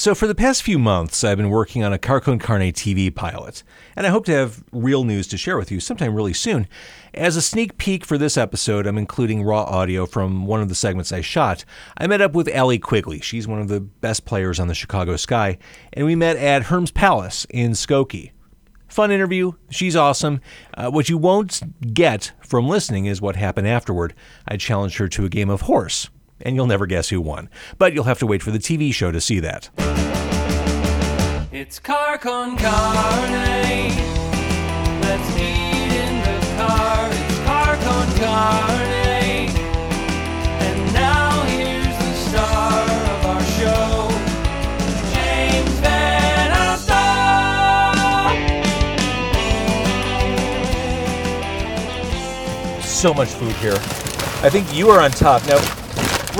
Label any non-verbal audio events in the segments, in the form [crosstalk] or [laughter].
So, for the past few months, I've been working on a Car Con Carne TV pilot, and I hope to have real news to share with you sometime really soon. As a sneak peek for this episode, I'm including raw audio from one of the segments I shot. I met up with Allie Quigley. She's one of the best players on the Chicago Sky, and we met at Herms Palace in Skokie. Fun interview. She's awesome. Uh, what you won't get from listening is what happened afterward. I challenged her to a game of horse and you'll never guess who won. But you'll have to wait for the TV show to see that. It's car con carne. Let's eat in the car. It's car con carne. And now here's the star of our show, James Van. So much food here. I think you are on top. Now,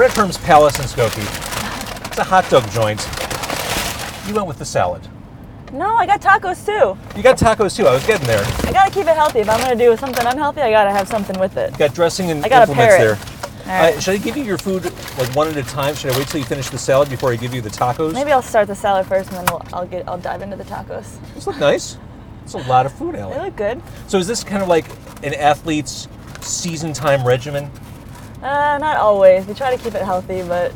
Red Herm's Palace in Skokie. It's a hot dog joint. You went with the salad. No, I got tacos too. You got tacos too. I was getting there. I gotta keep it healthy. If I'm gonna do something unhealthy, I gotta have something with it. You got dressing and I gotta implements pair there. it. All right. Uh, should I give you your food like one at a time? Should I wait till you finish the salad before I give you the tacos? Maybe I'll start the salad first, and then we'll, I'll get I'll dive into the tacos. These look nice. It's a lot of food, They look good. So is this kind of like an athlete's season time regimen? Uh, not always. We try to keep it healthy, but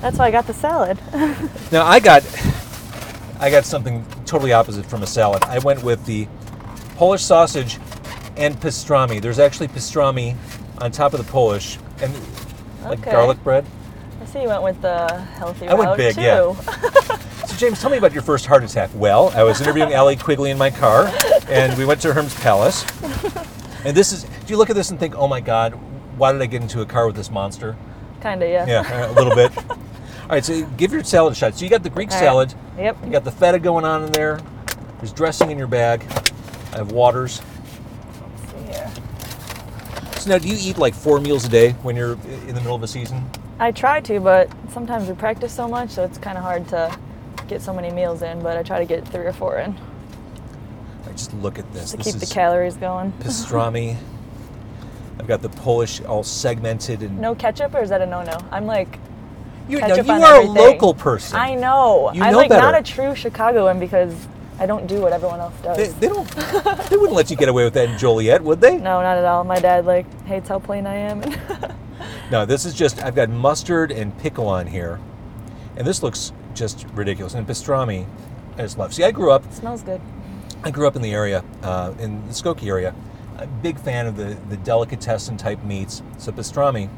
that's why I got the salad. [laughs] Now I got I got something totally opposite from a salad. I went with the Polish sausage and pastrami. There's actually pastrami on top of the Polish and like Okay. garlic bread. I see you went with the healthy I went route big, too. yeah. So James, tell me about your first heart attack. Well, I was interviewing Allie Quigley in my car, and we went to Herm's Palace. [laughs] And this is. Do you look at this and think, "Oh my God, why did I get into a car with this monster?" Kinda, yeah. Yeah, a little bit. [laughs] All right, so give your salad a shot. So you got the Greek All right. salad. Yep. You got the feta going on in there. There's dressing in your bag. I have waters. Let's see here. So now, do you eat like four meals a day when you're in the middle of a season? I try to, but sometimes we practice so much, so it's kind of hard to get so many meals in. But I try to get three or four in I just look at this. to this keep the calories going. pastrami. [laughs] I've got the Polish all segmented and No ketchup, or is that a no-no? I'm like, you, now, ketchup you on are everything. a local person. I know. You I'm know like not a true Chicagoan because I don't do what everyone else does. They, they don't. they wouldn't let you get away with that in Joliet, would they? no, not at all. My dad like hates how plain I am. [laughs] No, this is just. I've got mustard and pickle on here, and this looks just ridiculous. And pastrami, I just love. See, I grew up. smells good. I grew up in the area, uh, in the Skokie area. A big fan of the the delicatessen type meats. So pastrami.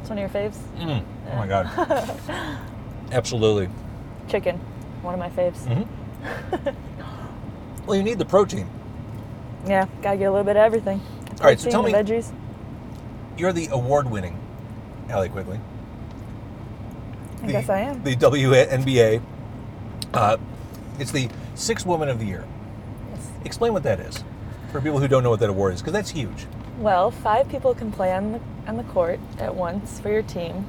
It's one of your faves. Mm, oh my god. [laughs] Absolutely. Chicken, one of my faves. Mm-hmm. [laughs] Well, you need the protein. Yeah, gotta get a little bit of everything. All right, so tell me. veggies. You're the award-winning Allie Quigley. I the, guess I am. The WNBA. Uh, it's the Sixth Woman of the Year. Yes. Explain what that is for people who don't know what that award is, because that's huge. Well, five people can play on the on the court at once for your team.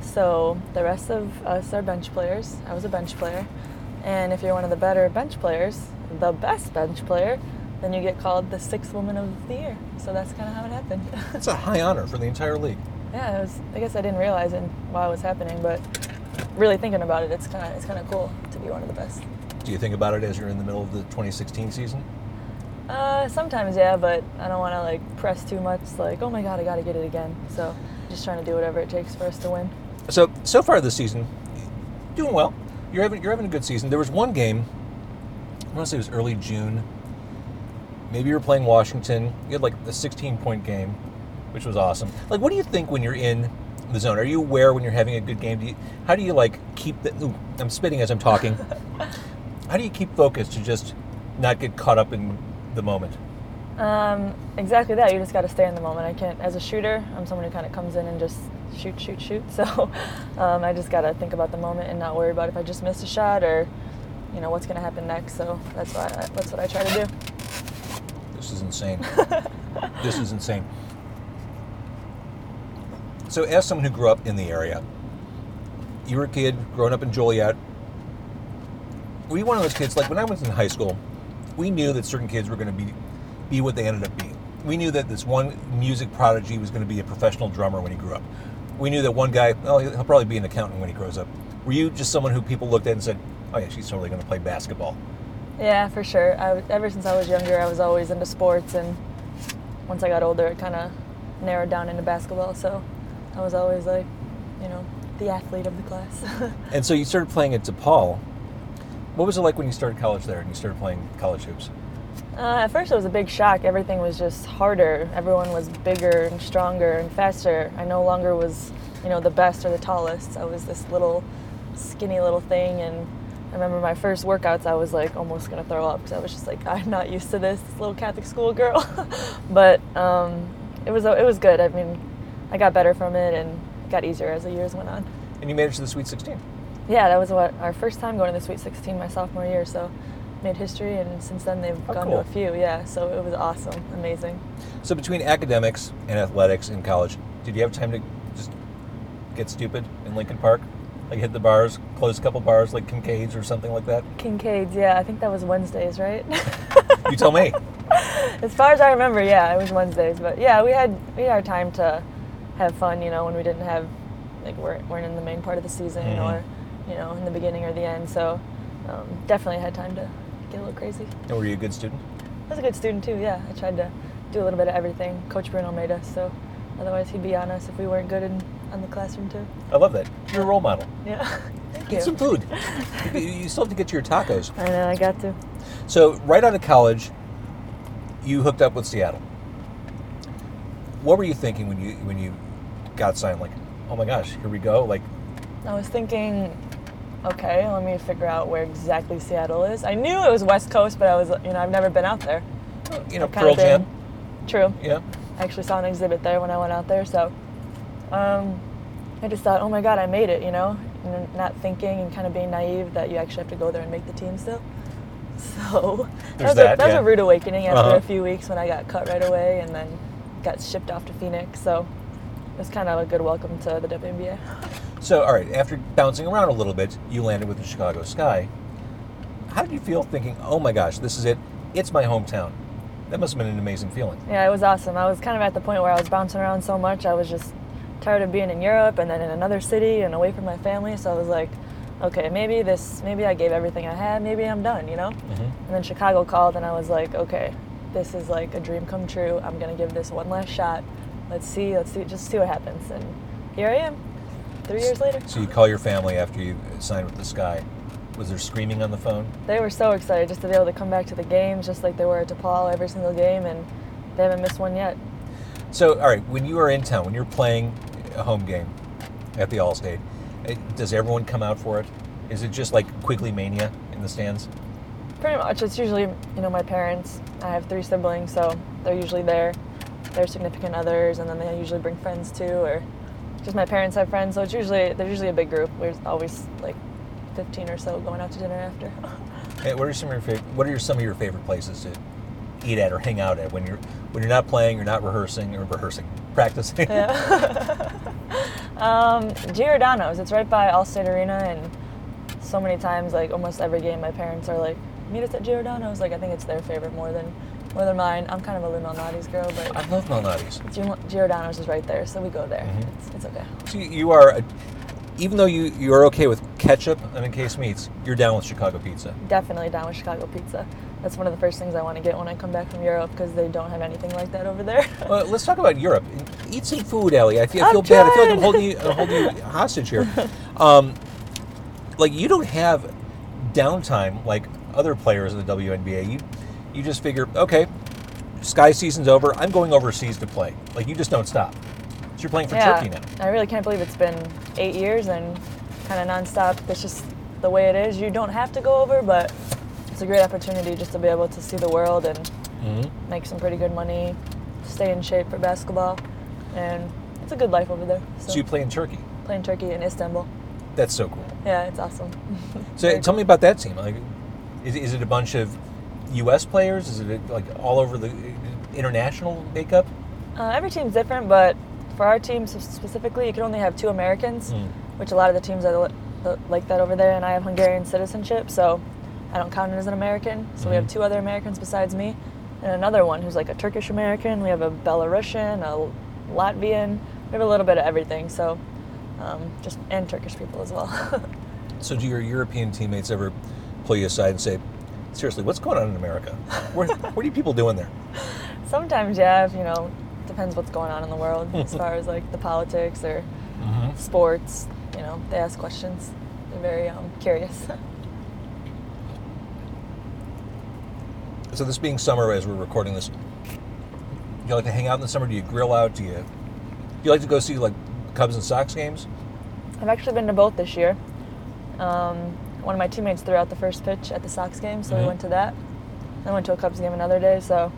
So the rest of us are bench players. I was a bench player, and if you're one of the better bench players, the best bench player, then you get called the sixth woman of the year. So that's kind of how it happened. [laughs] That's a high honor for the entire league. yeah, was. I guess I didn't realize it while it was happening, but really thinking about it, it's kind of it's kind of cool to be one of the best. Do you think about it as you're in the middle of the 2016 season? Uh, sometimes, yeah, but I don't want to like press too much. Like, oh my god, I got to get it again. So, just trying to do whatever it takes for us to win. So so far this season, doing well. You're having you're having a good season. There was one game. I want to say it was early June. Maybe you were playing Washington. You had like a 16 point game, which was awesome. Like, what do you think when you're in the zone? Are you aware when you're having a good game? Do you, how do you like keep the? Ooh, I'm spitting as I'm talking. [laughs] how do you keep focused to just not get caught up in the moment? Um, exactly that. You just got to stay in the moment. I can't, as a shooter, I'm someone who kind of comes in and just shoot, shoot, shoot. [laughs] So um, I just got to think about the moment and not worry about if I just missed a shot or, you know, what's going to happen next. So that's why I, that's what I try to do. This is insane. [laughs] this is insane. So, as someone who grew up in the area, you were a kid growing up in Joliet. Were you one of those kids? Like when I was in high school, we knew that certain kids were going to be be what they ended up being. We knew that this one music prodigy was going to be a professional drummer when he grew up. We knew that one guy, oh, well, he'll probably be an accountant when he grows up. Were you just someone who people looked at and said, "Oh yeah, she's totally going to play basketball"? Yeah, for sure. I, ever since I was younger, I was always into sports, and once I got older, it kind of narrowed down into basketball. So I was always like, you know, the athlete of the class. [laughs] And so you started playing at DePaul. What was it like when you started college there and you started playing college hoops? Uh, at first, it was a big shock. Everything was just harder. Everyone was bigger and stronger and faster. I no longer was, you know, the best or the tallest. I was this little, skinny little thing. And I remember my first workouts, I was like almost gonna throw up because I was just like, I'm not used to this, this little Catholic school girl. [laughs] but um, it was it was good. I mean, I got better from it and it got easier as the years went on. And you made it to the Sweet 16. Yeah, that was what our first time going to the Sweet 16 my sophomore year. So made history, and since then they've Oh, gone cool. to a few. Yeah, so it was awesome, amazing. So between academics and athletics in college, did you have time to just get stupid in Lincoln Park? Like hit the bars, close a couple bars like Kincade's or something like that? Kincade's, yeah, I think that was Wednesdays, right? [laughs] You tell me. [laughs] as far as I remember, yeah, it was Wednesdays. But yeah, we had we had our time to have fun, you know, when we didn't have like weren't, weren't in the main part of the season Mhm. or you know in the beginning or the end. So um, definitely had time to get a little crazy. And were you a good student? I was a good student too. Yeah, I tried to do a little bit of everything. Coach Bruno made us, so otherwise he'd be on us if we weren't good in on the classroom too. I love that. You're a role model. Yeah, [laughs] thank Get some food. [laughs] you, you still have to get to your tacos. I know I got to. So right out of college, you hooked up with Seattle. What were you thinking when you when you got signed? Like, oh my gosh, here we go. Like, I was thinking, okay, let me figure out where exactly Seattle is. I knew it was West Coast, but I was, you know, I've never been out there. you know, Pearl Jam. True. Yeah. I actually saw an exhibit there when I went out there, so um, I just thought, oh my God, I made it, you know, and not thinking and kind of being naive that you actually have to go there and make the team still. [laughs] So There's was, that, a, that was a rude awakening after Uh-huh. a few weeks when I got cut right away and then got shipped off to Phoenix. So it was kind of a good welcome to the WNBA. [laughs] So, all right, after bouncing around a little bit, you landed with the Chicago Sky. How did you feel thinking, oh my gosh, this is it? It's my hometown. That must have been an amazing feeling. Yeah, it was awesome. I was kind of at the point where I was bouncing around so much. I was just tired of being in Europe and then in another city and away from my family. So I was like, okay, maybe this, maybe I gave everything I had. Maybe I'm done, you know? Mm-hmm. And then Chicago called and I was like, okay, this is like a dream come true. I'm going to give this one last shot. Let's see, let's see, just see what happens. And here I am, three years later. So you call your family after you signed with the Sky. Was there screaming on the phone? They were so excited just to be able to come back to the games just like they were at DePaul every single game. And they haven't missed one yet. So, all right, when you are in town, when you're playing a home game at the Allstate, eh, does everyone come out for it? Is it just like Quigley Mania in the stands? Pretty much. It's usually, you know, my parents. I have three siblings, so they're usually there. Their significant others, and then they usually bring friends too, or just my parents have friends. So it's usually there's usually a big group. There's always like 15 or so going out to dinner after. [laughs] Hey, what are some of your favorite, What are some of your favorite places to eat at or hang out at when you're when you're not playing, you're not rehearsing or rehearsing, [laughs] practicing? [laughs] um, Giordano's. It's right by Allstate Arena, and so many times, like almost every game, my parents are like, "Meet us at Giordano's." Like I think it's their favorite more than than mine. I'm kind of a Lou Malnati's girl, but I love Malnati's. Gi- Giordano's is right there, so we go there. Mhm. It's, it's okay. So you- are, even though you you are okay with ketchup and encased meats, you're down with Chicago pizza. Definitely down with Chicago pizza. That's one of the first things I want to get when I come back from Europe because they don't have anything like that over there. Well, let's talk about Europe. Eat some food, Allie. I feel, I feel bad. I feel like I'm holding you, I'm holding you [laughs] hostage here. Um, like you don't have downtime like other players in the WNBA. You you just figure, okay, sky season's over. I'm going overseas to play. Like you just don't stop. So you're playing for yeah, Turkey now. I really can't believe it's been eight years and kind of nonstop. That's just the way it is. You don't have to go over, but it's a great opportunity just to be able to see the world and Mm-hmm. make some pretty good money, stay in shape for basketball, and it's a good life over there. So, So you play in Turkey. playing Turkey in Istanbul. That's so cool. Yeah, it's awesome. So [laughs] tell cool. me about that team. Like, is, is it a bunch of U.S. players? Is it like all over the international makeup? Uh, every team's different, but for our team specifically, you can only have two Americans, Mm. which a lot of the teams are li- li- like that over there. And I have Hungarian citizenship, so I don't count it as an American. So we have Mhm. two other Americans besides me, and another one who's like a Turkish American. We have a Belarusian, a Latvian. We have a little bit of everything. So um, just and Turkish people as well. [laughs] So, do your European teammates ever pull you aside and say, seriously, what's going on in America? What, what are you people doing there? [laughs] Sometimes, yeah, if, you know, depends what's going on in the world as [laughs] far as like the politics or sports. You know, they ask questions. They're very um, curious. [laughs] So, this being summer as we're recording this, do you like to hang out in the summer? Do you grill out? Do you, do you like to go see like Cubs and Sox games? I've actually been to both this year. Um, one of my teammates threw out the first pitch at the Sox game, so Mhm. we went to that. Then went to a Cubs game another day, so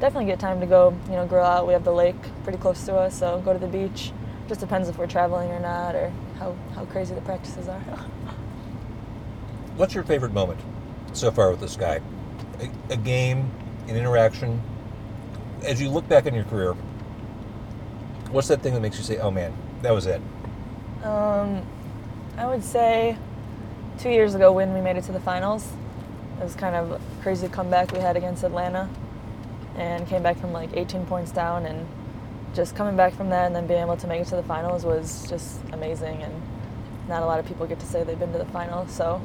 definitely get time to go, you know, grill out. We have the lake pretty close to us, so go to the beach. Just depends if we're traveling or not, or how, how crazy the practices are. [laughs] What's your favorite moment so far with the Sky? A, a game, an interaction. As you look back on your career, what's that thing that makes you say, "Oh man, that was it"? Um, I would say two years ago when we made it to the finals, it was kind of crazy comeback we had against Atlanta and came back from like 18 points down and just coming back from that and then being able to make it to the finals was just amazing and not a lot of people get to say they've been to the finals so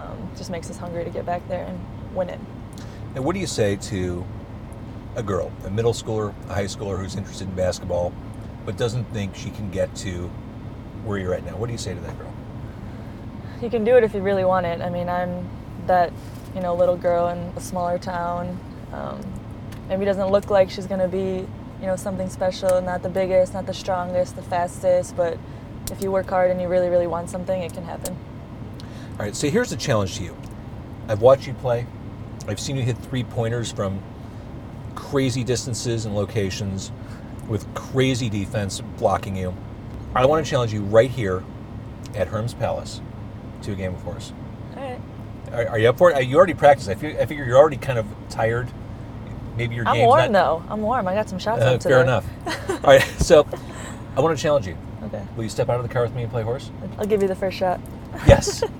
um, just makes us hungry to get back there and win it. And what do you say to a girl, a middle schooler, a high schooler who's interested in basketball, but doesn't think she can get to where you're at now? What do you say to that girl? You can do it if you really want it. I mean, I'm that, you know, little girl in a smaller town. Um, maybe doesn't look like she's to be, you know, something special, not the biggest, not the strongest, the fastest, but if you work hard and you really, really want something, it can happen. All right, so here's the challenge to you. I've watched you play. I've seen you hit three pointers from crazy distances and locations with crazy defense blocking you. I want to challenge you right here at Herms Palace to a game of horse. All right. Are, are you up for it? Uh, You already practiced. I, feel, I figure you're already kind of tired. Maybe your I'm game's warm, not, though. I'm warm. I got some shots Uh, up today. fair enough. [laughs] All right, so I want to challenge you. Okay. Will you step out of the car with me and play horse? I'll give you the first shot. Yes. [laughs]